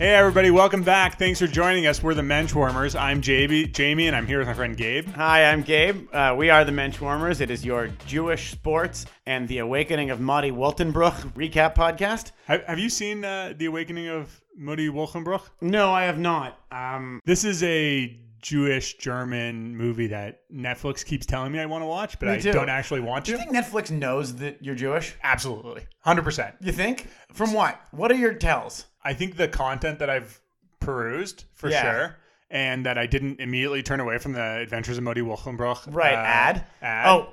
Hey everybody, welcome back. Thanks for joining us. We're the Menschwarmers. I'm Jamie, Jamie, and I'm here with my friend Gabe. Hi, I'm Gabe. Uh, we are the Menschwarmers. It is your Jewish sports and the Awakening of Motti Wolkenbruch recap podcast. Have, have you seen uh, The Awakening of Motti Wolkenbruch? No, I have not. Um, This is a Jewish German movie that Netflix keeps telling me I want to watch, but I don't actually want to. do you think Netflix knows that you're Jewish? Absolutely, hundred percent. You think? From what? What are your tells? I think the content that I've perused for Yeah. sure, and that I didn't immediately turn away from the Adventures of Motti Wolkenbruch. Right, uh, ad. ad. Oh,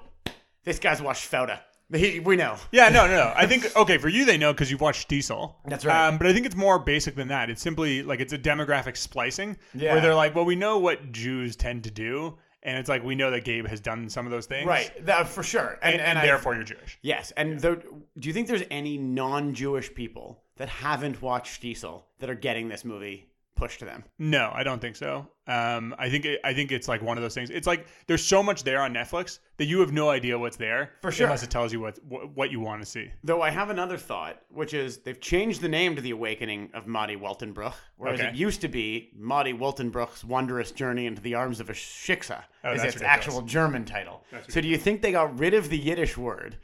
this guy's watched Fauda. He, we know. Yeah, no, no, no. I think okay for you they know because you've watched Shtisel. That's right. Um, but I think it's more basic than that. It's simply like it's a demographic splicing Yeah. where they're like, well, we know what Jews tend to do, and it's like we know that Gabe has done some of those things, Right, that, for sure. And, And, and, and, therefore you're Jewish. Yes, and though, do you think there's any non-Jewish people that haven't watched Shtisel that are getting this movie pushed to them? No, I don't think so. Um, I think it, I think it's like one of those things. It's like there's so much there on Netflix that you have no idea what's there For sure. unless it tells you what what, what you want to see. Though I have another thought, which is they've changed the name to the Awakening of Motti Wolkenbruch, whereas Okay. it used to be Motti Wolkenbruch's Wondrous Journey into the Arms of a Shiksa, Oh, is its ridiculous. actual German title. So do you think they got rid of the Yiddish word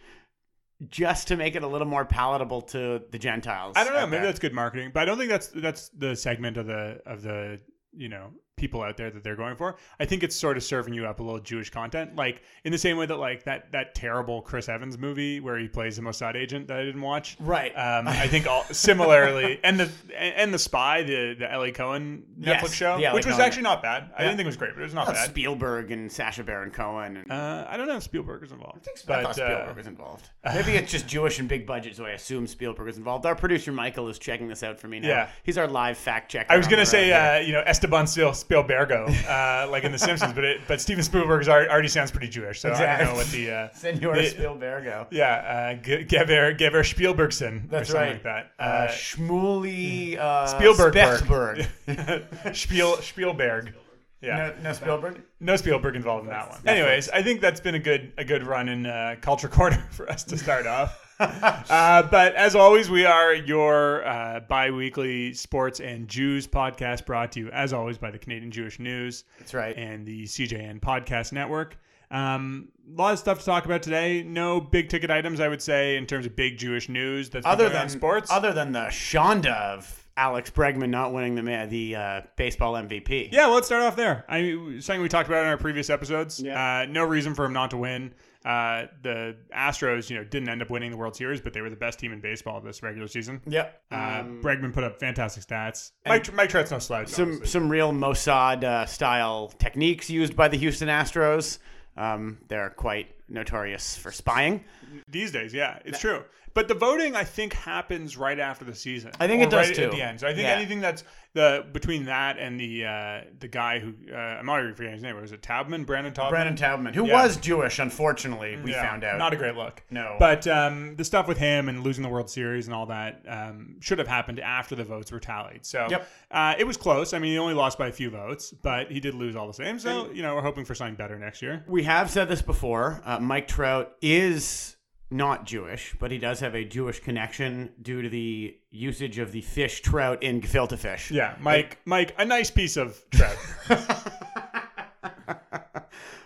just to make it a little more palatable to the Gentiles? I don't know. Maybe that's good marketing, but I don't think that's that's the segment of the of the you know people out there that they're going for. I think it's sort of serving you up a little Jewish content, like in the same way that like that that terrible Chris Evans movie where he plays the Mossad agent that I didn't watch. Right. Um, I think all similarly, and the and the spy, the the Eli Cohen Netflix Yes, show, which was Cohen. actually not bad. I didn't think it was great, but it was not bad. Spielberg and Sacha Baron Cohen. And, Uh, I don't know if Spielberg was involved, I but thought Spielberg uh, was involved. Maybe it's just Jewish and big budget, so I assume Spielberg is involved. Our producer Michael is checking this out for me now. Yeah. he's our live fact checker. I was gonna say, uh, you know, Esteban Spiel- Spielbergo, uh, like in The Simpsons, but it, but Steven Spielberg already, sounds pretty Jewish, so I don't know what the uh, Senor the- Spielbergo. yeah, uh, Ge- Gever Gever Spielbergson That's or something right. like that. Uh, Uh, Shmuley uh, Spielberg. Spiel Spielberg. Yeah, no, no Spielberg. no Spielberg involved in that one. Anyways, I think that's been a good a good run in uh, Culture Corner for us to start off. uh, but as always, we are your uh, bi-weekly sports and Jews podcast brought to you, as always, by the Canadian Jewish News That's right. and the CJN Podcast Network. Um, a lot of stuff to talk about today. No big ticket items, I would say, in terms of big Jewish news that's other than sports. other than the Shonda of Alex Bregman not winning the the uh, baseball MVP. Yeah, well, let's start off there. I something we talked about in our previous episodes. Yeah. Uh, no reason for him not to win. Uh, the Astros, you know, didn't end up winning the World Series, but they were the best team in baseball this regular season. Yep. Uh, Um, Bregman put up fantastic stats. Mike, Mike Trout's no slouch. some obviously. some real Mossad uh, style techniques used by the Houston Astros. Um, they're quite notorious for spying. These days, yeah, it's true. But the voting, I think, happens right after the season. I think it does, right too. At the end, so I think Yeah. anything that's the between that and the uh, the guy who uh, I'm already forgetting his name. Was it Taubman? Brandon Taubman? Brandon Taubman, who Yeah. was Jewish, unfortunately, we Yeah, found out. Not a great look. No. But um, the stuff with him and losing the World Series and all that um, should have happened after the votes were tallied. So Yep. uh, it was close. I mean, he only lost by a few votes, but he did lose all the same. So, you know, we're hoping for something better next year. we have said this before. Uh, Mike Trout is not Jewish, but he does have a Jewish connection due to the usage of the fish trout in gefilte fish. Yeah, Mike, Mike, a nice piece of trout.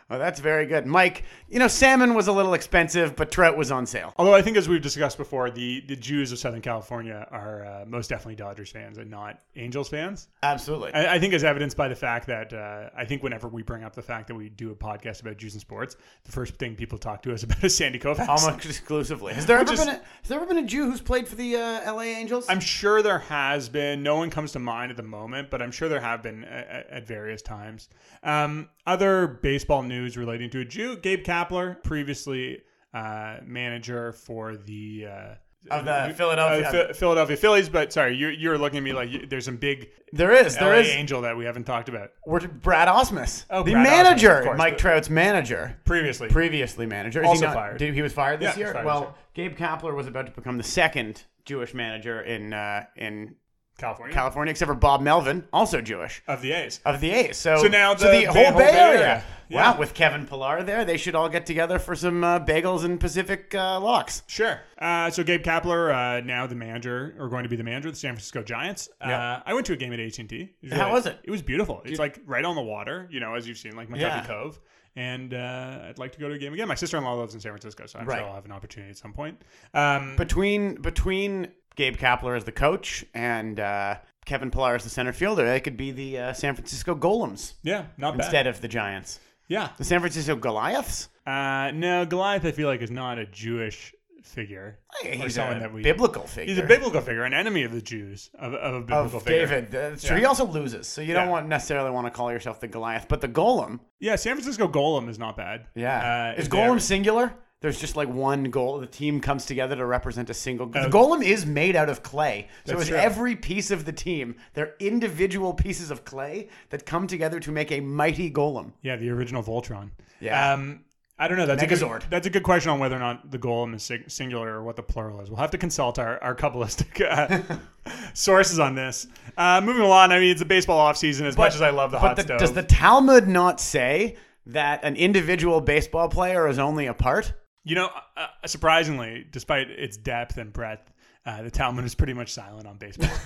Oh, that's very good. Mike, you know, salmon was a little expensive, but trout was on sale. Although I think, as we've discussed before, the, the Jews of Southern California are uh, most definitely Dodgers fans and not Angels fans. Absolutely. I, I think, as evidenced by the fact that uh, I think whenever we bring up the fact that we do a podcast about Jews and sports, the first thing people talk to us about is Sandy Koufax. Almost exclusively. Has there ever is- been a, has there ever been a Jew who's played for the uh, LA Angels? I'm sure there has been. No one comes to mind at the moment, but I'm sure there have been at, at various times. Um, other baseball news relating to a Jew: Gabe Kapler, previously uh, manager for the. Uh, Of the Philadelphia- uh, Phi- Philadelphia Phillies, but sorry, you're, you're looking at me like you, there's some big there is. There LA is. angel that we haven't talked about We're Brad Ausmus, Oh, the Brad manager, of course, Mike Trout's manager, previously. previously manager. Is Also he not, fired. Did, he was fired this Yeah, year. fired this well, year. Gabe Kapler was about to become the second Jewish manager in uh, in California. California, except for Bob Melvin, also Jewish. of the A's. Of the A's, so So now so the whole Bay- Bay, Area, Area. Yeah. wow, with Kevin Pillar there, they should all get together for some uh, bagels and Pacific uh, lox. Sure. Uh, so Gabe Kapler, uh, now the manager, or going to be the manager of the San Francisco Giants. Yeah. Uh, I went to a game at AT and T. How was it? It was beautiful. It's like right on the water, you know, as you've seen, like McCovey Yeah. Cove. And uh, I'd like to go to a game again. My sister-in-law lives in San Francisco, so I'm Right. sure I'll have an opportunity at some point. Um, Between between Gabe Kapler as the coach and uh, Kevin Pillar as the center fielder, they could be the uh, San Francisco Golems yeah, not bad. instead of the Giants. Yeah. The San Francisco Goliaths. Uh, no, Goliath, I feel like, is not a Jewish figure. Hey, he's someone a that we- biblical figure. He's a biblical figure, an enemy of the Jews, of, of a biblical of figure. David. That's true. Yeah. He also loses, so you don't want necessarily want to call yourself the Goliath, but the Golem. Yeah, San Francisco Golem is not bad. Yeah, Uh, is there- Golem singular? There's just like one goal. The team comes together to represent a single. Uh, the Golem is made out of clay, so That's true. every piece of the team. They're individual pieces of clay that come together to make a mighty Golem. Yeah, the original Voltron. Yeah. Um, I don't know. That's a good. That's a good question on whether or not the golem is sing- singular or what the plural is. We'll have to consult our our kabbalistic uh, sources on this. Uh, moving along. I mean, it's a baseball off season. As much as I love the but hot the- stove, does the Talmud not say that an individual baseball player is only a part? You know, uh, uh, surprisingly, despite its depth and breadth, uh, the Talmud is pretty much silent on baseball.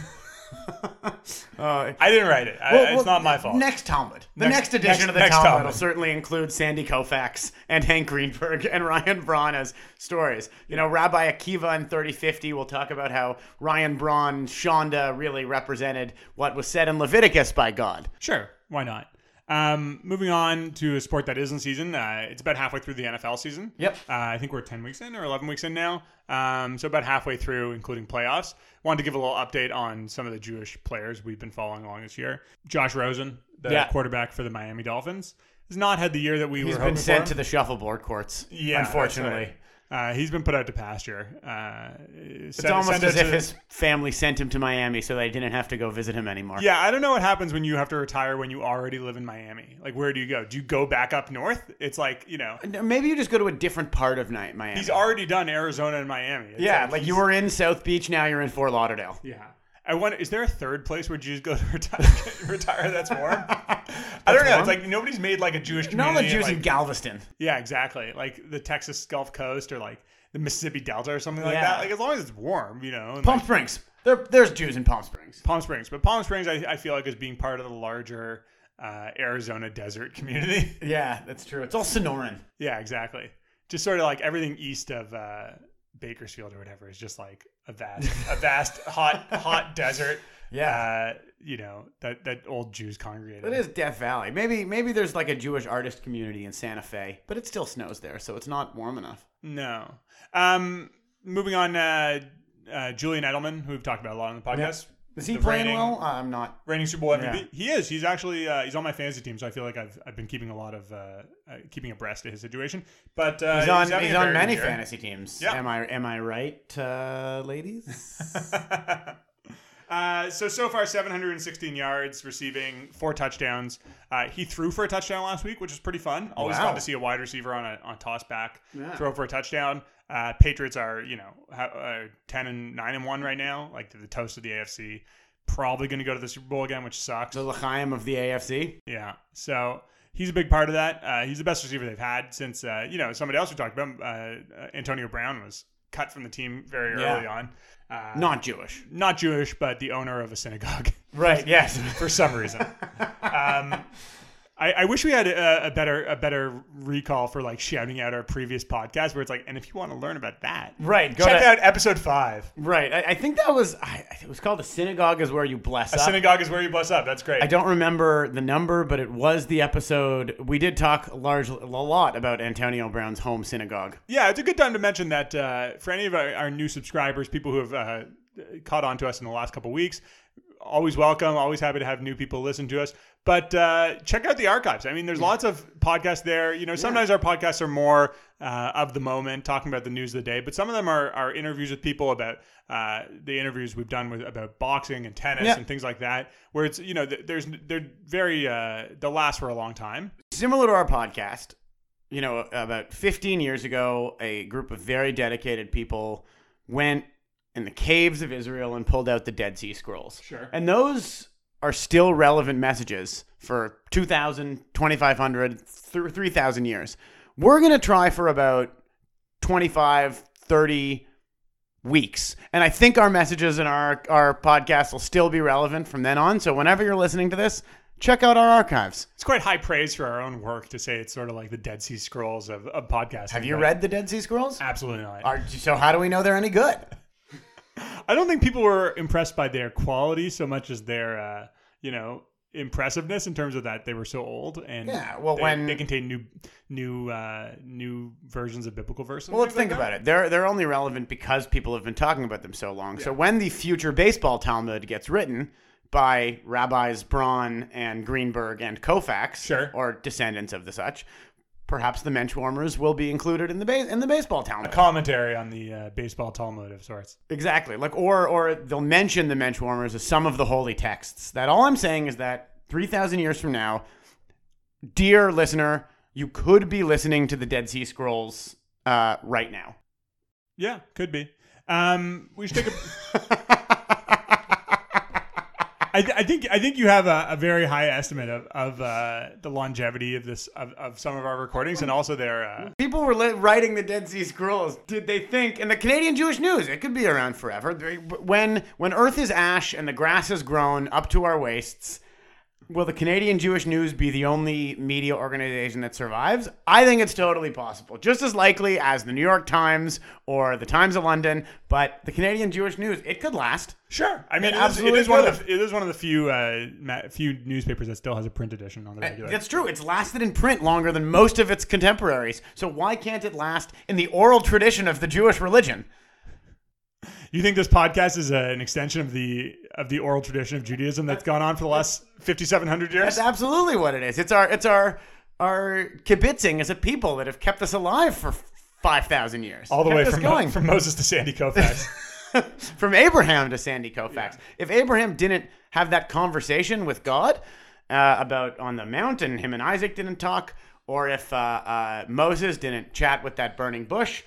Uh, I didn't write it. I, Well, it's well, not my fault. Next Talmud. The Next- next, edition next- of the Talmud, Talmud. will certainly include Sandy Koufax and Hank Greenberg and Ryan Braun as stories. You know, Rabbi Akiva in 3050 will talk about how Ryan Braun, Shonda really represented what was said in Leviticus by God. Sure, why not? Um, moving on to a sport that is in season. Uh, it's about halfway through the NFL season. Yep. Uh, I think we're 10 weeks in or 11 weeks in now. Um, so about halfway through, including playoffs. Wanted to give a little update on some of the Jewish players we've been following along this year. Josh Rosen, the Yeah. quarterback for the Miami Dolphins, has not had the year that we He's were been sent to the shuffleboard courts, yeah, unfortunately. Uh, he's been put out to pasture. Uh, It's almost as if his family sent him to Miami so they didn't have to go visit him anymore. Yeah, I don't know what happens when you have to retire when you already live in Miami. Like, where do you go? Do you go back up north? It's like, you know, Maybe you just go to a different part of Miami. he's already done Arizona and Miami. It's yeah, like you he's- were in South Beach, now you're in Fort Lauderdale. Yeah. I wonder, is there a third place where Jews go to retire? retire that's warm. I don't know. warm? It's like nobody's made like a Jewish community. Not the Jews like, in Galveston. yeah, exactly. Like the Texas Gulf Coast or like the Mississippi Delta or something like Yeah. that. Like as long as it's warm, you know. Palm like, Springs. There, there's Jews in Palm Springs. Palm Springs, but Palm Springs, I, I feel like is being part of the larger uh, Arizona desert community. Yeah, that's true. It's all Sonoran. yeah, exactly. Just sort of like everything east of uh, Bakersfield or whatever is just like a vast, a vast hot, hot desert. Yeah. Uh, you know that that old Jews congregated. It is Death Valley. Maybe maybe there's like a Jewish artist community in Santa Fe, but it still snows there, so it's not warm enough. No. Um, moving on, uh, uh, Julian Edelman, who we've talked about a lot on the podcast. Is he playing reigning- well? I'm not. Reigning Super Bowl MVP. Yeah. He is. He's actually uh, he's on my fantasy team, so I feel like I've I've been keeping a lot of uh, uh, keeping abreast of his situation. But uh, He's on. having He's on many fantasy teams. Yeah. Am I? Am I right, uh, ladies? Uh, so so far, 716 yards, receiving four touchdowns. Uh, he threw for a touchdown last week, which is pretty fun. Always Wow. fun to see a wide receiver on a on toss back Yeah. throw for a touchdown. Uh, Patriots are you know uh, 10 and nine and one right now, like the toast of the AFC. Probably going to go to the Super Bowl again, which sucks. the L'chaim of the AFC. Yeah. So he's a big part of that. Uh, he's the best receiver they've had since, uh, you know, somebody else we talked about, uh, Antonio Brown was cut from the team very Yeah. early on. Uh, Not Jewish. not Jewish, but the owner of a synagogue Right. Yes. for some reason. Um, I, I wish we had a, a better a better recall for like shouting out our previous podcast where it's like, and if you want to learn about that, right. Go check to, out episode five. Right. I, I think that was. I, it was called a synagogue is where you bless A up. synagogue is where you bless up. That's great. I don't remember the number, but it was the episode. We did talk large a lot about Antonio Brown's home synagogue. Yeah, it's a good time to mention that uh, for any of our, our new subscribers, people who have uh, caught on to us in the last couple weeks, always welcome. Always happy to have new people listen to us. But uh, check out the archives. I mean, there's lots of podcasts there. You know, sometimes our podcasts are more uh, of the moment, talking about the news of the day. But some of them are, are interviews with people about uh, the interviews we've done with about boxing and tennis Yeah. and things like that. Where it's you know, th- there's they're very uh, they'll last for a long time. Similar to our podcast, you know, about 15 years ago, a group of very dedicated people went in the caves of Israel and pulled out the Dead Sea Scrolls. Sure. And those are still relevant messages for 2,000, 2,500, th- 3,000 years. We're going to try for about 25, 30 weeks. And I think our messages and our, our podcast will still be relevant from then on. So whenever you're listening to this, check out our archives. It's quite high praise for our own work to say it's sort of like the Dead Sea Scrolls of, of podcasting. Have you read the Dead Sea Scrolls? Absolutely not. Are, so how do we know they're any good? I don't think people were impressed by their quality so much as their, uh, you know, impressiveness in terms of that they were so old and Yeah, well, they, when- they contain new, new, uh, new versions of biblical verses. Well, let's think about it. They're they're only relevant because people have been talking about them so long. So when the future baseball Talmud gets written by rabbis Braun and Greenberg and Koufax Sure. or descendants of the such, perhaps the Menschwarmers will be included in the base in the baseball Talmud. Commentary on the uh, baseball Talmud of sorts. Exactly. Like or or they'll mention the Menschwarmers as some of the holy texts. That all I'm saying is that 3000 years from now, dear listener, you could be listening to the Dead Sea Scrolls uh, right now. Yeah, could be. Um, we should take a. I, I think I think you have a, a very high estimate of, of uh, the longevity of this of, of some of our recordings and also their uh, People were li- writing the Dead Sea Scrolls. Did they think? And the Canadian Jewish News, it could be around forever. When when Earth is ash and the grass has grown up to our waists, will the Canadian Jewish News be the only media organization that survives? I think it's totally possible, just as likely as the New York Times or the Times of London. But the Canadian Jewish News, it could last. Sure, I mean It it is, it is one of the it is one of the few uh, few newspapers that still has a print edition on the regular. That's true. It's lasted in print longer than most of its contemporaries. So why can't it last in the oral tradition of the Jewish religion? You think this podcast is uh, an extension of the of the oral tradition of Judaism that's gone on for the last fifty seven hundred years? That's absolutely what it is. It's our it's our our kibitzing as a people that have kept us alive for five thousand years. All the way from going from Moses to Sandy Koufax. from Abraham to Sandy Koufax. If Abraham didn't have that conversation with God uh, about on the mountain, him and Isaac didn't talk, or if uh, uh, Moses didn't chat with that burning bush,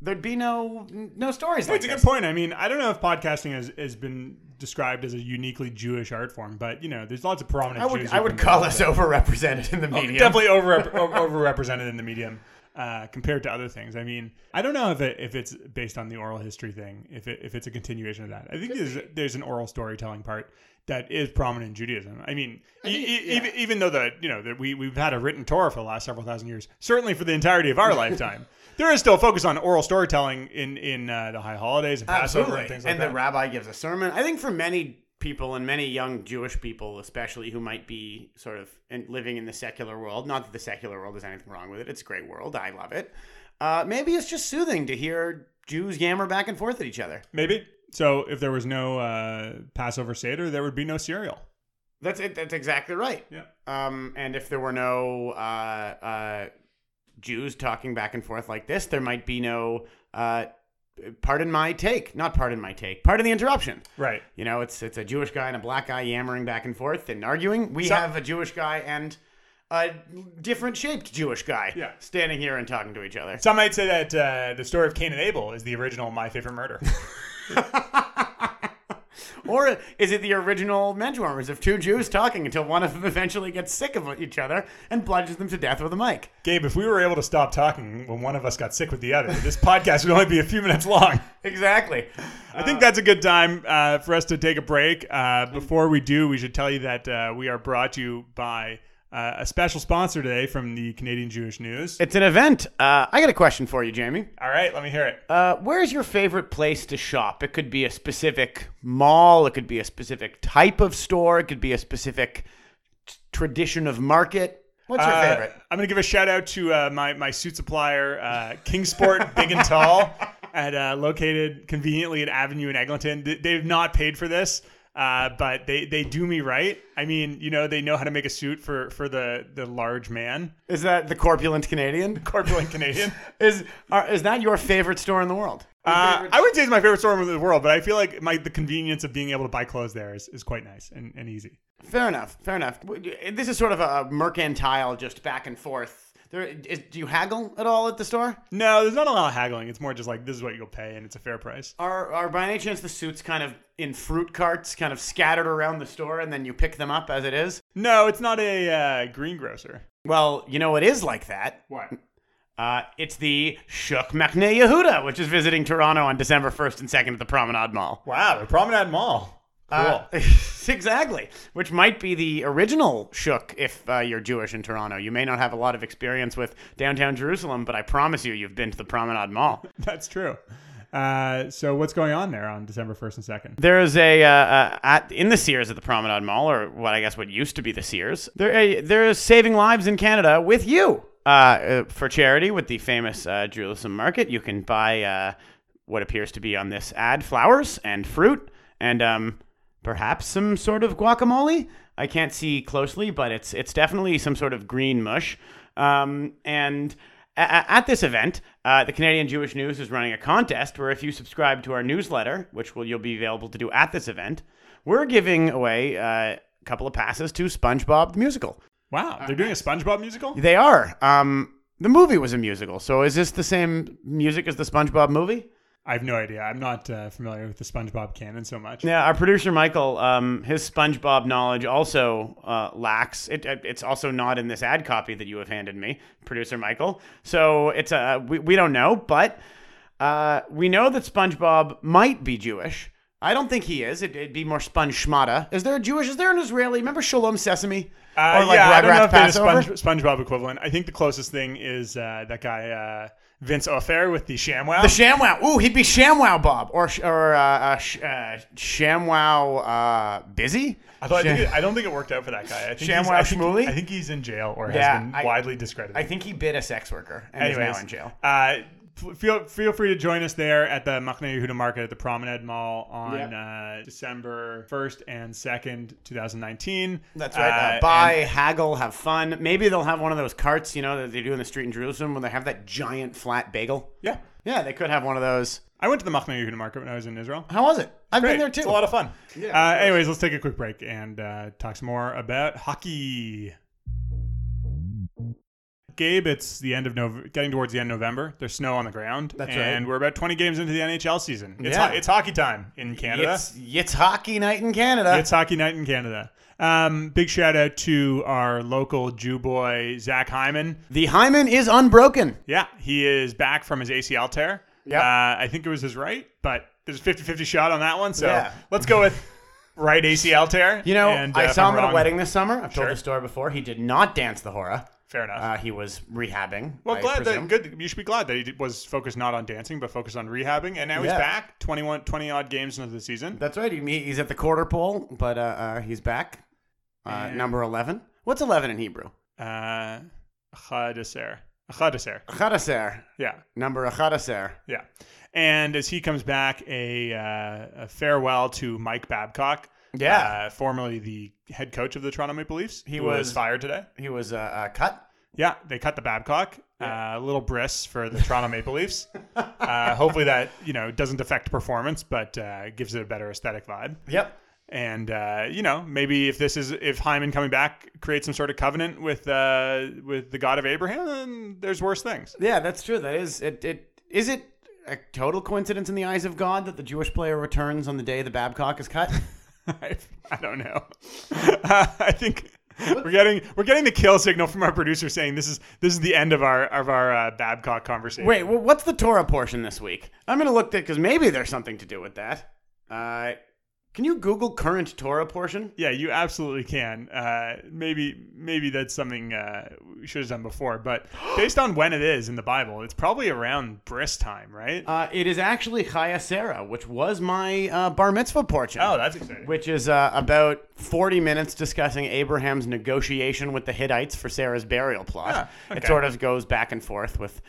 there'd be no no stories like It's a good point. I mean, I don't know if podcasting has, has been described as a uniquely Jewish art form, but you know, there's lots of prominent I would Jews. I would call us overrepresented in the oh, media. definitely over overrepresented in the medium uh, compared to other things. I mean, I don't know if it if it's based on the oral history thing, if it, if it's a continuation of that. I think there's there's an oral storytelling part that is prominent in Judaism. I mean, e- e- even even though the you know that we we've had a written Torah for the last several thousand years, certainly for the entirety of our lifetime. There is still a focus on oral storytelling in in uh, the high holidays and Passover Absolutely. and things like and that. And the rabbi gives a sermon. I think for many people and many young Jewish people, especially who might be sort of in, living in the secular world, not that the secular world is anything wrong with it. It's a great world. I love it. Uh, maybe it's just soothing to hear Jews yammer back and forth at each other. Maybe. So if there was no uh, Passover Seder, there would be no cereal. That's it. That's exactly right. Yeah. Um, and if there were no uh, uh, Jews talking back and forth like this, there might be no. Pardon my take, not pardon my take. Pardon the interruption. Right. You know, it's it's a Jewish guy and a black guy yammering back and forth and arguing. We So- have a Jewish guy and a different shaped Jewish guy Yeah. standing here and talking to each other. Some might say that uh, the story of Cain and Abel is the original My Favorite Murder. Or is it the original Menschwarmers of two Jews talking until one of them eventually gets sick of each other and bludgeons them to death with a mic? Gabe, if we were able to stop talking when one of us got sick with the other, this podcast would only be a few minutes long. Exactly. I think that's a good time uh, for us to take a break. Uh, before we do, we should tell you that uh, we are brought to you by uh, a special sponsor today from the Canadian Jewish News. It's an event. Uh, I got a question for you, Jamie. All right, let me hear it. Uh, where's your favorite place to shop? It could be a specific mall. It could be a specific type of store. It could be a specific t- tradition of market. What's your Uh, favorite? I'm going to give a shout out to uh, my, my suit supplier, uh, Kingsport Big and Tall, at uh, located conveniently at Avenue in Eglinton. They, they've not paid for this, uh, but they, they do me right. I mean, you know, they know how to make a suit for, for the, the large man, Is that the corpulent Canadian? corpulent Canadian. Is are, is that your favorite store in the world? Uh, I would say it's my favorite store in the world, but I feel like my the convenience of being able to buy clothes there is, is quite nice and, and easy. Fair enough. Fair enough. This is sort of a mercantile, just back and forth. There, is, do you haggle at all at the store? No, there's not a lot of haggling. It's more just like this is what you'll pay, and it's a fair price. Are are by any chance the suits kind of in fruit carts, kind of scattered around the store, and then you pick them up as it is? No, it's not a uh, greengrocer. Well, you know it is like that. What? Uh, it's the Shuk Machne Yehuda, which is visiting Toronto on December 1st and 2nd at the Promenade Mall. Wow, the Promenade Mall. Cool. Uh, exactly. Which might be the original Shuk if uh, you're Jewish in Toronto. You may not have a lot of experience with downtown Jerusalem, but I promise you, you've been to the Promenade Mall. That's true. Uh, so what's going on there on December 1st and 2nd? There's a uh, uh, at in the Sears at the Promenade Mall, or what I guess what used to be the Sears. There, uh, there's saving lives in Canada with you uh, uh, for charity with the famous uh, Jerusalem Market. You can buy uh, what appears to be on this ad flowers and fruit and um, perhaps some sort of guacamole. I can't see closely, but it's it's definitely some sort of green mush. Um, and a- at this event, uh, the Canadian Jewish News is running a contest where if you subscribe to our newsletter, which will you'll be available to do at this event, we're giving away uh, a couple of passes to SpongeBob the musical. Wow, they're doing a SpongeBob musical? They are. Um, the movie was a musical, so is this the same music as the SpongeBob movie? I have no idea. I'm not uh, familiar with the SpongeBob canon so much. Yeah, our producer Michael, um, his SpongeBob knowledge also uh, lacks. It, it's also not in this ad copy that you have handed me, producer Michael. So it's a we, we don't know, but uh, we know that SpongeBob might be Jewish. I don't think he is. It, would be more Sponge Schmata. Is there a Jewish? Is there an Israeli? Remember Shalom Sesame? Uh, yeah, I don't know if there's a Sponge, SpongeBob equivalent. I think the closest thing is uh, that guy uh, Vince Offer with the ShamWow. The ShamWow. Ooh, he'd be ShamWow Bob or or uh, uh, sh- uh, ShamWow uh, Busy. I, thought, I, think it, I don't think it worked out for that guy. I think ShamWow I think? I think he's in jail or Yeah, has been I- widely discredited. I think he bit a sex worker and Anyways, is now in jail. Feel feel free to join us there at the Machne Yehuda Market at the Promenade Mall on uh, December first and second, 2019. That's right. Uh, Uh, buy, and- haggle, have fun. Maybe they'll have one of those carts, you know, that they do in the street in Jerusalem when they have that giant flat bagel. yeah, Yeah, they could have one of those. I went to the Machne Yehuda Market when I was in Israel. How was it? I've Great. been there too. It's a lot of fun. Yeah, Uh, anyways, let's take a quick break and uh, talk some more about hockey. Gabe, it's the end of November, getting towards the end of November. There's snow on the ground, That's and right. we're about 20 games into the NHL season. It's, Yeah. ho- it's hockey time in Canada. It's, it's hockey night in Canada. It's hockey night in Canada. Um, big shout out to our local Jew boy Zach Hyman. the Hyman is unbroken. Yeah, he is back from his ACL tear. Yeah. Uh, I think it was his right, but there's a 50-50 shot on that one. So Yeah. let's go with right ACL tear. You know, And, uh, I saw I'm him at a wedding this summer. I've Sure. told the story before. He did not dance the hora. Fair enough. Uh, he was rehabbing. well, I glad presume. that good. You should be glad that he did- was focused not on dancing, but focused on rehabbing, and now he's back. 21, 20 odd games into the season. That's right. He, he's at the quarter pole, but uh, uh, he's back. Uh, number 11. What's 11 in Hebrew? Uh. Chadaser. Yeah. Number Chadaser. Yeah. And as he comes back, a, uh, a farewell to Mike Babcock. Yeah. Uh, formerly the head coach of the Toronto Maple Leafs. He who was- fired today. He was uh, uh, cut. Yeah, they cut the Babcock. Uh, a little bris for the Toronto Maple Leafs. Uh, hopefully that you know doesn't affect performance, but uh, gives it a better aesthetic vibe. Yep. And uh, you know maybe if this is if Hyman coming back creates some sort of covenant with uh, with the God of Abraham, then there's worse things. Yeah, that's true. That is it. It is it a total coincidence in the eyes of God that the Jewish player returns on the day the Babcock is cut? I, don't know. I think we're getting we're getting the kill signal from our producer saying this is this is the end of our of our uh, Babcock conversation. Wait, well, what's the Torah portion this week? I'm gonna look at because maybe there's something to do with that. Uh, can you Google current Torah portion? Yeah, you absolutely can. Uh, maybe maybe that's something uh, we should have done before, but based on when it is in the Bible, it's probably around bris time, right? Uh, it is actually Chaya Sarah, which was my uh, bar mitzvah portion. oh, that's exciting. which is uh, about 40 minutes discussing Abraham's negotiation with the Hittites for Sarah's burial plot. Ah, It sort of goes back and forth with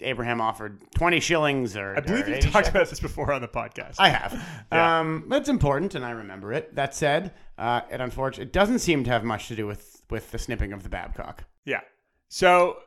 Abraham offered 20 shillings or I believe or you've talked shekels. about this before on the podcast. I have. Yeah. Um, it's important, and I remember it. That said, uh, it unfortunately it doesn't seem to have much to do with with the snipping of the Babcock. Yeah. So,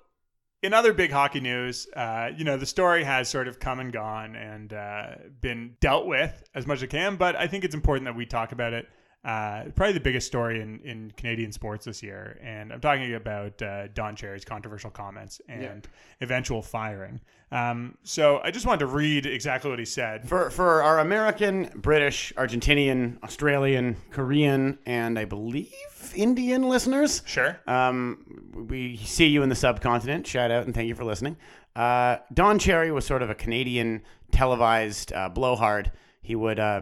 in other big hockey news, uh, you know, the story has sort of come and gone and uh, been dealt with as much as it can, but I think it's important that we talk about it uh, probably the biggest story in, in Canadian sports this year. And I'm talking about uh, Don Cherry's controversial comments and Yeah. eventual firing. Um, so I just wanted to read exactly what he said. For for our American, British, Argentinian, Australian, Korean, and I believe Indian listeners, Sure. um, we see you in the subcontinent. Shout out and thank you for listening. Uh, Don Cherry was sort of a Canadian televised uh, blowhard. He would uh,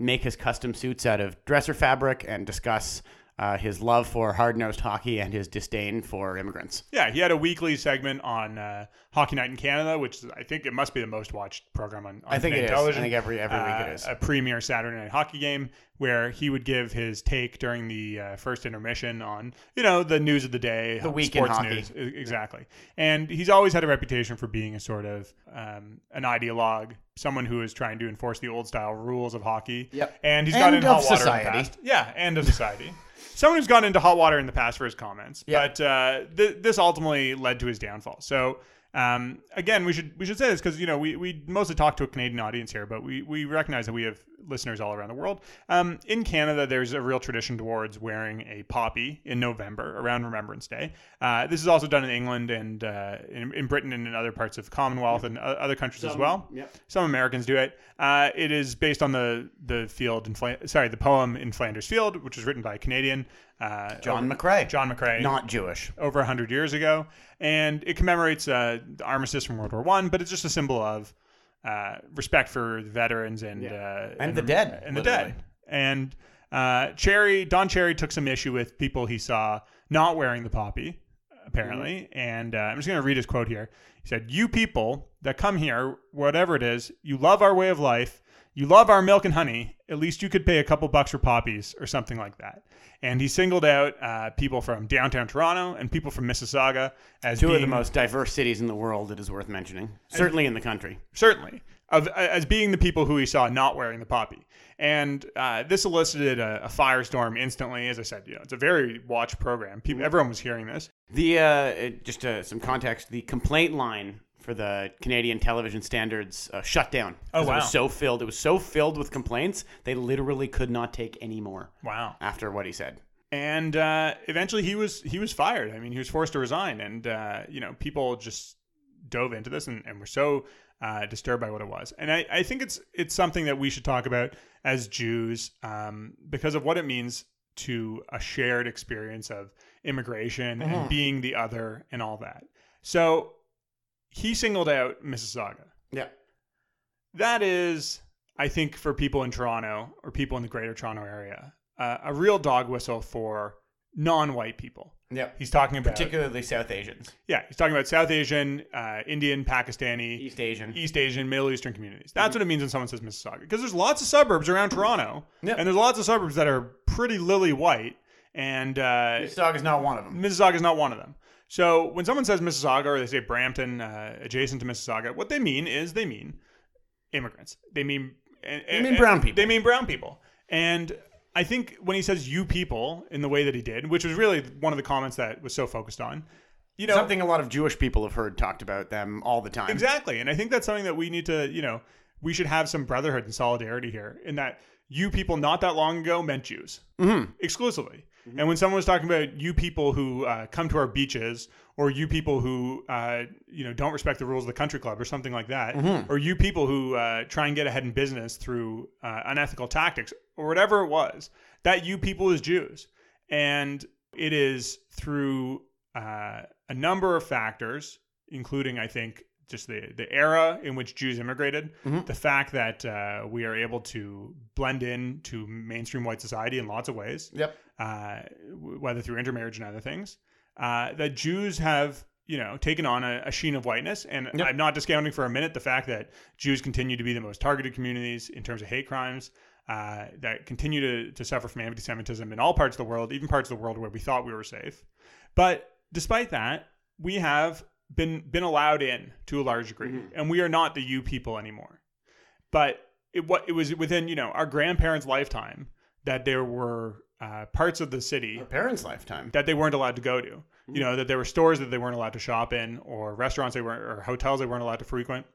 make his custom suits out of dresser fabric and discuss uh, his love for hard nosed hockey and his disdain for immigrants. Yeah, he had a weekly segment on uh, Hockey Night in Canada, which I think it must be the most watched program on, on I think it is. I television. think every- every week it Uh, is. A premier Saturday night hockey game where he would give his take during the uh, first intermission on, you know, the news of the day, the week in sports hockey. news. Exactly. And he's always had a reputation for being a sort of um, an ideologue, someone who is trying to enforce the old style rules of hockey. Yep. And he's got And in hot water in society. the past. Yeah, and of society. Someone who's gone into hot water in the past for his comments. Yeah. But uh, th- this ultimately led to his downfall. So um, again, we should we should say this because you know we, we mostly talk to a Canadian audience here, but we, we recognize that we have listeners all around the world. Um, in Canada, there's a real tradition towards wearing a poppy in November around Remembrance Day. Uh, this is also done in England and uh, in, in Britain and in other parts of Commonwealth and other countries as well. yep. Some Americans do it. Uh, it is based on the the field in Fla- sorry the poem in Flanders Field, which was written by a Canadian uh, John over- McCrae. John McCrae Not Jewish. over 100 years ago and it commemorates uh, the armistice from world war one but it's just a symbol of uh, respect for the veterans and uh, And the dead, and the literally. dead and uh, cherry don cherry took some issue with people he saw not wearing the poppy apparently Mm-hmm. and uh, i'm just going to read his quote here he said you people that come here whatever it is you love our way of life you love our milk and honey. At least you could pay a couple bucks for poppies or something like that. And he singled out uh, people from downtown Toronto and people from Mississauga as Two being of the most diverse cities in the world, it is worth mentioning. Certainly in the country. certainly of as being the people who he saw not wearing the poppy. And uh, this elicited a, a firestorm instantly. As I said, you know, it's a very watched program. People, everyone was hearing this. The uh, just uh, some context. The complaint line for the Canadian television standards uh, shut down. Oh, It was so filled. It was so filled with complaints. They literally could not take any more Wow. after what he said. and uh, eventually he was he was fired. I mean, he was forced to resign, and uh, you know, people just dove into this and, and were so uh, disturbed by what it was. And I, I think it's it's something that we should talk about as Jews um, because of what it means to a shared experience of immigration and being the other and all that. So he singled out Mississauga Yeah. that is, I think, for people in Toronto or people in the greater Toronto area, uh, a real dog whistle for non-white people. Yeah. He's talking about Particularly South Asians, yeah, he's talking about South Asian, uh, Indian, Pakistani, East Asian. East Asian, Middle Eastern communities. That's what it means when someone says Mississauga, because there's lots of suburbs around Toronto, Yeah. and there's lots of suburbs that are pretty lily white, and uh, Mississauga is not one of them. Mississauga is not one of them. So when someone says Mississauga or they say Brampton uh, adjacent to Mississauga, what they mean is they mean immigrants. They mean they mean brown people. They mean brown people. And I think when he says "you people" in the way that he did, which was really one of the comments that was so focused on, you know, Something a lot of Jewish people have heard talked about them all the time. Exactly. And I think that's something that we need to, you know, we should have some brotherhood and solidarity here in that you people not that long ago meant Jews exclusively. And when someone was talking about you people who uh, come to our beaches or you people who, uh, you know, don't respect the rules of the country club or something like that, or you people who uh, try and get ahead in business through uh, unethical tactics or whatever it was, that you people is Jews. And it is through uh, a number of factors, including, I think, just the, the era in which Jews immigrated, the fact that uh, we are able to blend in to mainstream white society in lots of ways, Yep. Uh, whether through intermarriage and other things, uh, that Jews have you know taken on a, a sheen of whiteness. And Yep. I'm not discounting for a minute the fact that Jews continue to be the most targeted communities in terms of hate crimes. Uh, that continue to, to suffer from anti-Semitism in all parts of the world, even parts of the world where we thought we were safe. But despite that, we have been been allowed in to a large degree, and we are not the you people anymore. But it what it was within you know our grandparents' lifetime that there were uh, parts of the city Our parents' lifetime. that they weren't allowed to go to. You know that there were stores that they weren't allowed to shop in, or restaurants they weren't, or hotels they weren't allowed to frequent,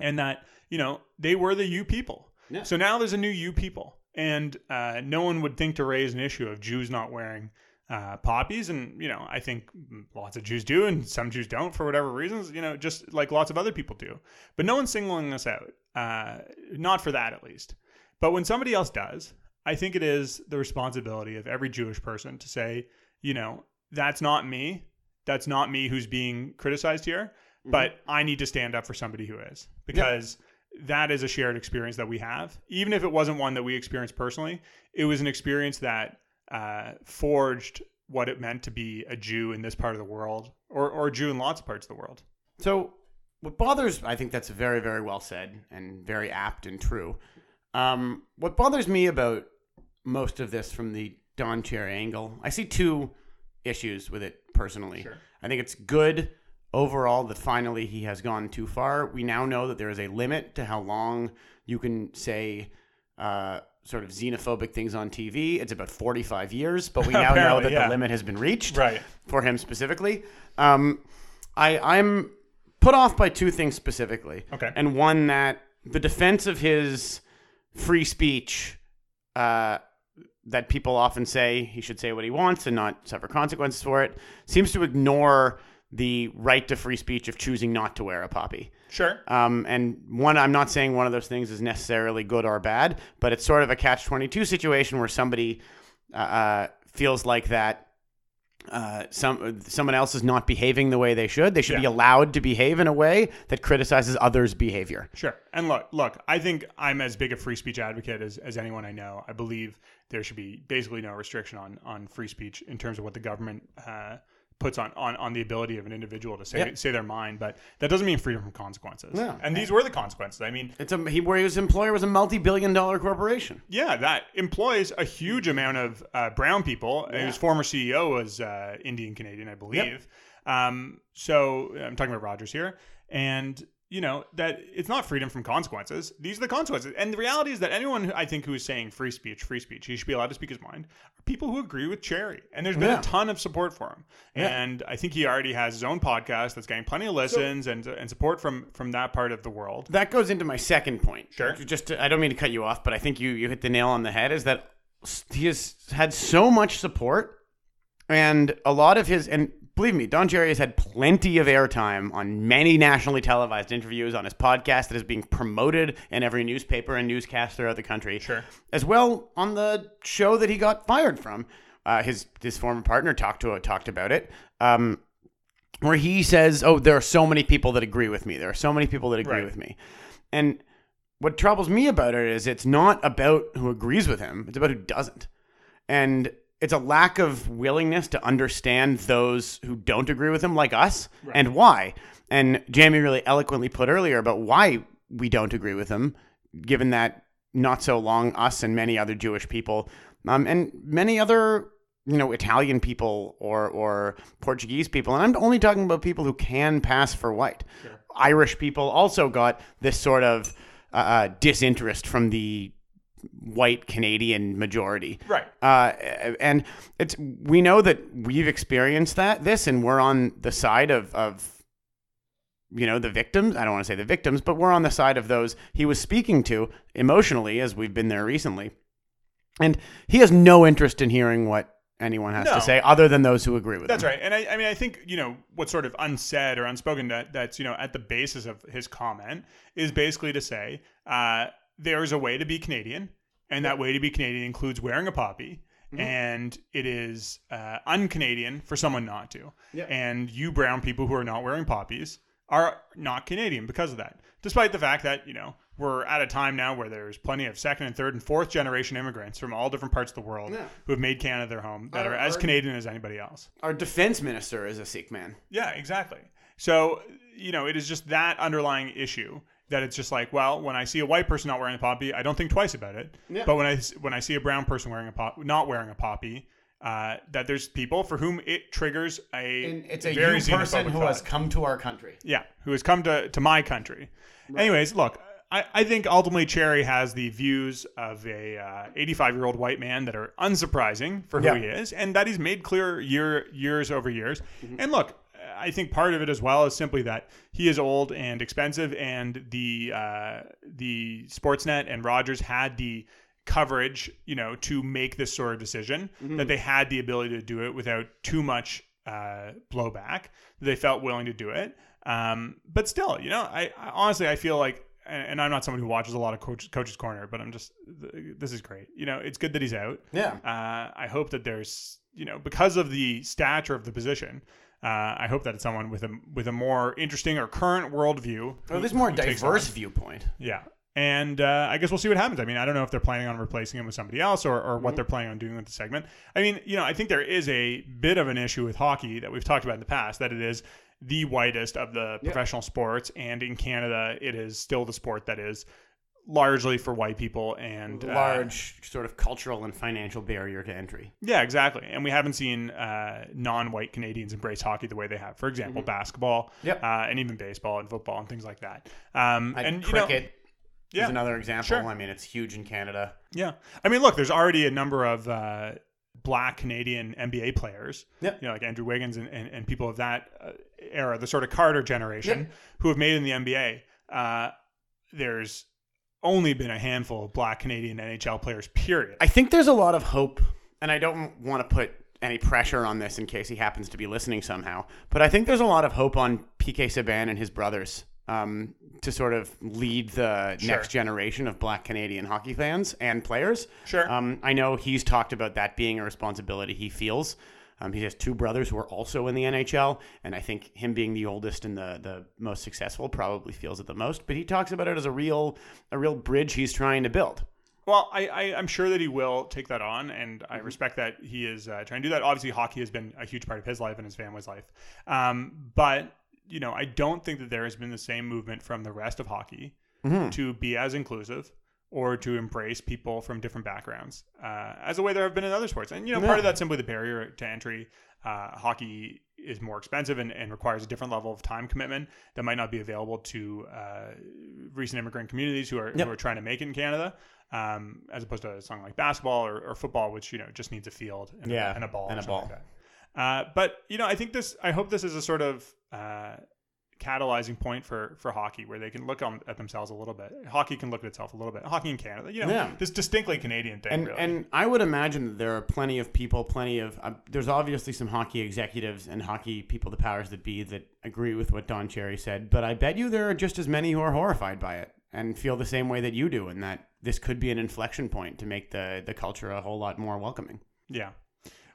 and that you know they were the you people. Yeah. So now there's a new you people, and uh, no one would think to raise an issue of Jews not wearing uh, poppies. And you know, I think lots of Jews do, and some Jews don't for whatever reasons. You know, just like lots of other people do. But no one's singling us out, uh, not for that at least. But when somebody else does, I think it is the responsibility of every Jewish person to say, you know, that's not me. That's not me who's being criticized here. Mm-hmm. But I need to stand up for somebody who is because that is a shared experience that we have. Even if it wasn't one that we experienced personally, it was an experience that uh, forged what it meant to be a Jew in this part of the world or, or a Jew in lots of parts of the world. So, what bothers, I think that's very, very well said and very apt and true. Um, what bothers me about most of this from the Don Cherry angle, I see two issues with it personally. Sure. I think it's good overall that finally he has gone too far. We now know that there is a limit to how long you can say uh, sort of xenophobic things on TV. It's about 45 years, but we now know that yeah. the limit has been reached right. for him specifically. Um, I, I'm put off by two things specifically. Okay. And one that the defense of his free speech uh, that people often say he should say what he wants and not suffer consequences for it seems to ignore the right to free speech of choosing not to wear a poppy. Sure. Um, and one, I'm not saying one of those things is necessarily good or bad, but it's sort of a catch 22 situation where somebody uh, uh, feels like that uh, some someone else is not behaving the way they should. They should yeah. be allowed to behave in a way that criticizes others' behavior. Sure. And look, look, I think I'm as big a free speech advocate as, as anyone I know. I believe there should be basically no restriction on on free speech in terms of what the government uh, puts on, on on the ability of an individual to say say their mind, but that doesn't mean freedom from consequences. No. And these were the consequences. I mean, it's a he where his employer was a multi-billion-dollar corporation. Yeah, that employs a huge amount of uh, brown people. Yeah. His former CEO was uh, Indian Canadian, I believe. Yep. Um, so I'm talking about Rogers here, and you know that it's not freedom from consequences. These are the consequences, and the reality is that anyone who, I think who is saying free speech, free speech, he should be allowed to speak his mind, are people who agree with Cherry, and there's been yeah. a ton of support for him. Yeah. And I think he already has his own podcast that's getting plenty of listens so, and and support from from that part of the world. That goes into my second point. Sure. Just to, I don't mean to cut you off, but I think you you hit the nail on the head. Is that he has had so much support, and a lot of his and believe me, Don Cherry has had plenty of airtime on many nationally televised interviews on his podcast that is being promoted in every newspaper and newscast throughout the country. Sure. As well on the show that he got fired from. Uh, his his former partner talked to talked about it. Um, where he says, "Oh, there are so many people that agree with me. There are so many people that agree right. with me," and what troubles me about it is it's not about who agrees with him; it's about who doesn't. And it's a lack of willingness to understand those who don't agree with him, like us, right. and why. And Jamie really eloquently put earlier about why we don't agree with him, given that not so long us and many other Jewish people, um, and many other you know Italian people or or Portuguese people, and I'm only talking about people who can pass for white. Sure. Irish people also got this sort of uh, uh disinterest from the white Canadian majority. Right. Uh, and it's we know that we've experienced that this, and we're on the side of of you know the victims. I don't want to say the victims, but we're on the side of those he was speaking to emotionally, as we've been there recently. And he has no interest in hearing what anyone has no. to say other than those who agree with that's him. right and I, I mean i think you know what's sort of unsaid or unspoken that that's you know at the basis of his comment is basically to say uh, there's a way to be Canadian, and that way to be Canadian includes wearing a poppy. Mm-hmm. And it is uh, un-Canadian for someone not to. And you brown people who are not wearing poppies are not Canadian because of that. Despite the fact that you know we're at a time now where there's plenty of second and third and fourth generation immigrants from all different parts of the world yeah. who have made Canada their home that our, are as our, Canadian as anybody else. Our defense minister is a Sikh man. Yeah, exactly. So you know it is just that underlying issue that it's just like, well, when I see a white person not wearing a poppy, I don't think twice about it. Yeah. But when I when I see a brown person wearing a pop, not wearing a poppy, uh, that there's people for whom it triggers a and it's a very person who thought. has come to our country. Yeah, who has come to to my country. Right. Anyways, look, I, I think ultimately Cherry has the views of a 85 uh, year old white man that are unsurprising for who yeah. he is, and that he's made clear year years over years. Mm-hmm. And look, I think part of it as well is simply that he is old and expensive, and the uh, the Sportsnet and Rogers had the coverage, you know, to make this sort of decision. That they had the ability to do it without too much uh, blowback. They felt willing to do it. Um, but still, you know, I, I honestly I feel like, and, I'm not someone who watches a lot of coach, coaches corner, but I'm just this is great. You know, it's good that he's out. Yeah. Uh, I hope that there's you know because of the stature of the position. Uh, I hope that it's someone with a with a more interesting or current worldview. Or there's more diverse viewpoint. Yeah. And uh, I guess we'll see what happens. I mean, I don't know if they're planning on replacing him with somebody else or, or Mm-hmm. what they're planning on doing with the segment. I mean, you know, I think there is a bit of an issue with hockey that we've talked about in the past that it is the whitest of the professional sports. And in Canada, it is still the sport that is largely for white people and uh, Large sort of cultural and financial barrier to entry. yeah, exactly. And we haven't seen uh, non-white Canadians embrace hockey the way they have. For example, basketball, Mm-hmm. Yep. uh, and even baseball and football and things like that. Um, Like and you know- cricket Yeah. is another example. Sure. I mean, it's huge in Canada. Yeah, I mean, look, there's already a number of uh, black Canadian NBA players. Yep. You know, like Andrew Wiggins and, and, and people of that uh, era, the sort of Carter generation, Yep. who have made in the NBA. Uh, there's only been a handful of black Canadian NHL players. Period. I think there's a lot of hope, and I don't want to put any pressure on this in case he happens to be listening somehow, but I think there's a lot of hope on PK Subban and his brothers um, to sort of lead the Sure. next generation of black Canadian hockey fans and players. Sure. Um, I know he's talked about that being a responsibility he feels. Um, he has two brothers who are also in the NHL, and I think him being the oldest and the the most successful probably feels it the most. But he talks about it as a real a real bridge he's trying to build. Well, I, I, I'm sure that he will take that on, and Mm-hmm. I respect that he is uh, trying to do that. Obviously, hockey has been a huge part of his life and his family's life. Um, but, you know, I don't think that there has been the same movement from the rest of hockey Mm-hmm. to be as inclusive or to embrace people from different backgrounds uh, as a way there have been in other sports. And, you know, part of that's simply the barrier to entry. Uh, hockey is more expensive and, and requires a different level of time commitment that might not be available to uh, recent immigrant communities who are, Yep. who are trying to make it in Canada um, as opposed to something like basketball or, or football, which you know just needs a field and, Yeah, a, and a ball and a ball. Like that. Uh, but you know, I think this. I hope this is a sort of uh, catalyzing point for for hockey where they can look on, at themselves a little bit. Hockey can look at itself a little bit. Hockey in Canada, you know, Yeah. this distinctly Canadian thing. And really. and I would imagine that there are plenty of people, plenty of uh, there's obviously some hockey executives and hockey people, the powers that be, that agree with what Don Cherry said. But I bet you there are just as many who are horrified by it and feel the same way that you do, and that this could be an inflection point to make the the culture a whole lot more welcoming. Yeah.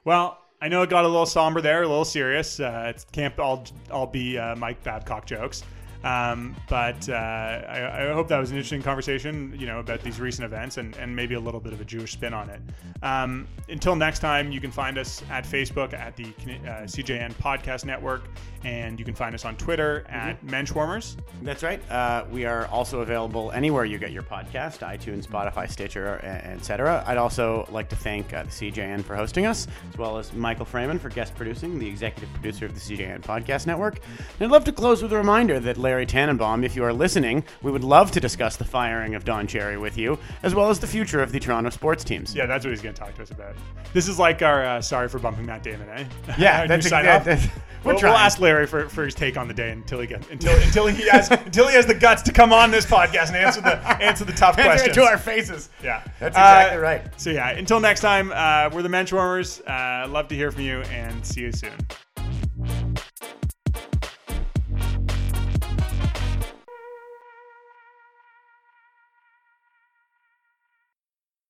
Well, I know it got a little somber there, a little serious. Uh, it can't all all be uh, Mike Babcock jokes. Um, but uh, I, I hope that was an interesting conversation, you know, about these recent events and, and maybe a little bit of a Jewish spin on it. Um, until next time, you can find us at Facebook at the uh, CJN Podcast Network, and you can find us on Twitter at Menschwarmers. That's right. Uh, we are also available anywhere you get your podcast iTunes, Spotify, Stitcher, etc. I'd also like to thank uh, the CJN for hosting us, as well as Michael Fraiman for guest producing, the executive producer of the CJN Podcast Network. And I'd love to close with a reminder that Larry Tannenbaum, if you are listening, we would love to discuss the firing of Don Cherry with you, as well as the future of the Toronto sports teams. Yeah, that's what he's going to talk to us about. This is like our uh, sorry for bumping Matt Damon, eh? Yeah, that's, sign yeah, that's- We'll, we'll ask Larry for, for his take on the day until he gets until until he has until he has the guts to come on this podcast and answer the answer the tough Answer questions. to our faces. yeah, That's exactly Uh, right. So yeah, until next time, uh, we're the Menschwarmers. Uh, love to hear from you and see you soon.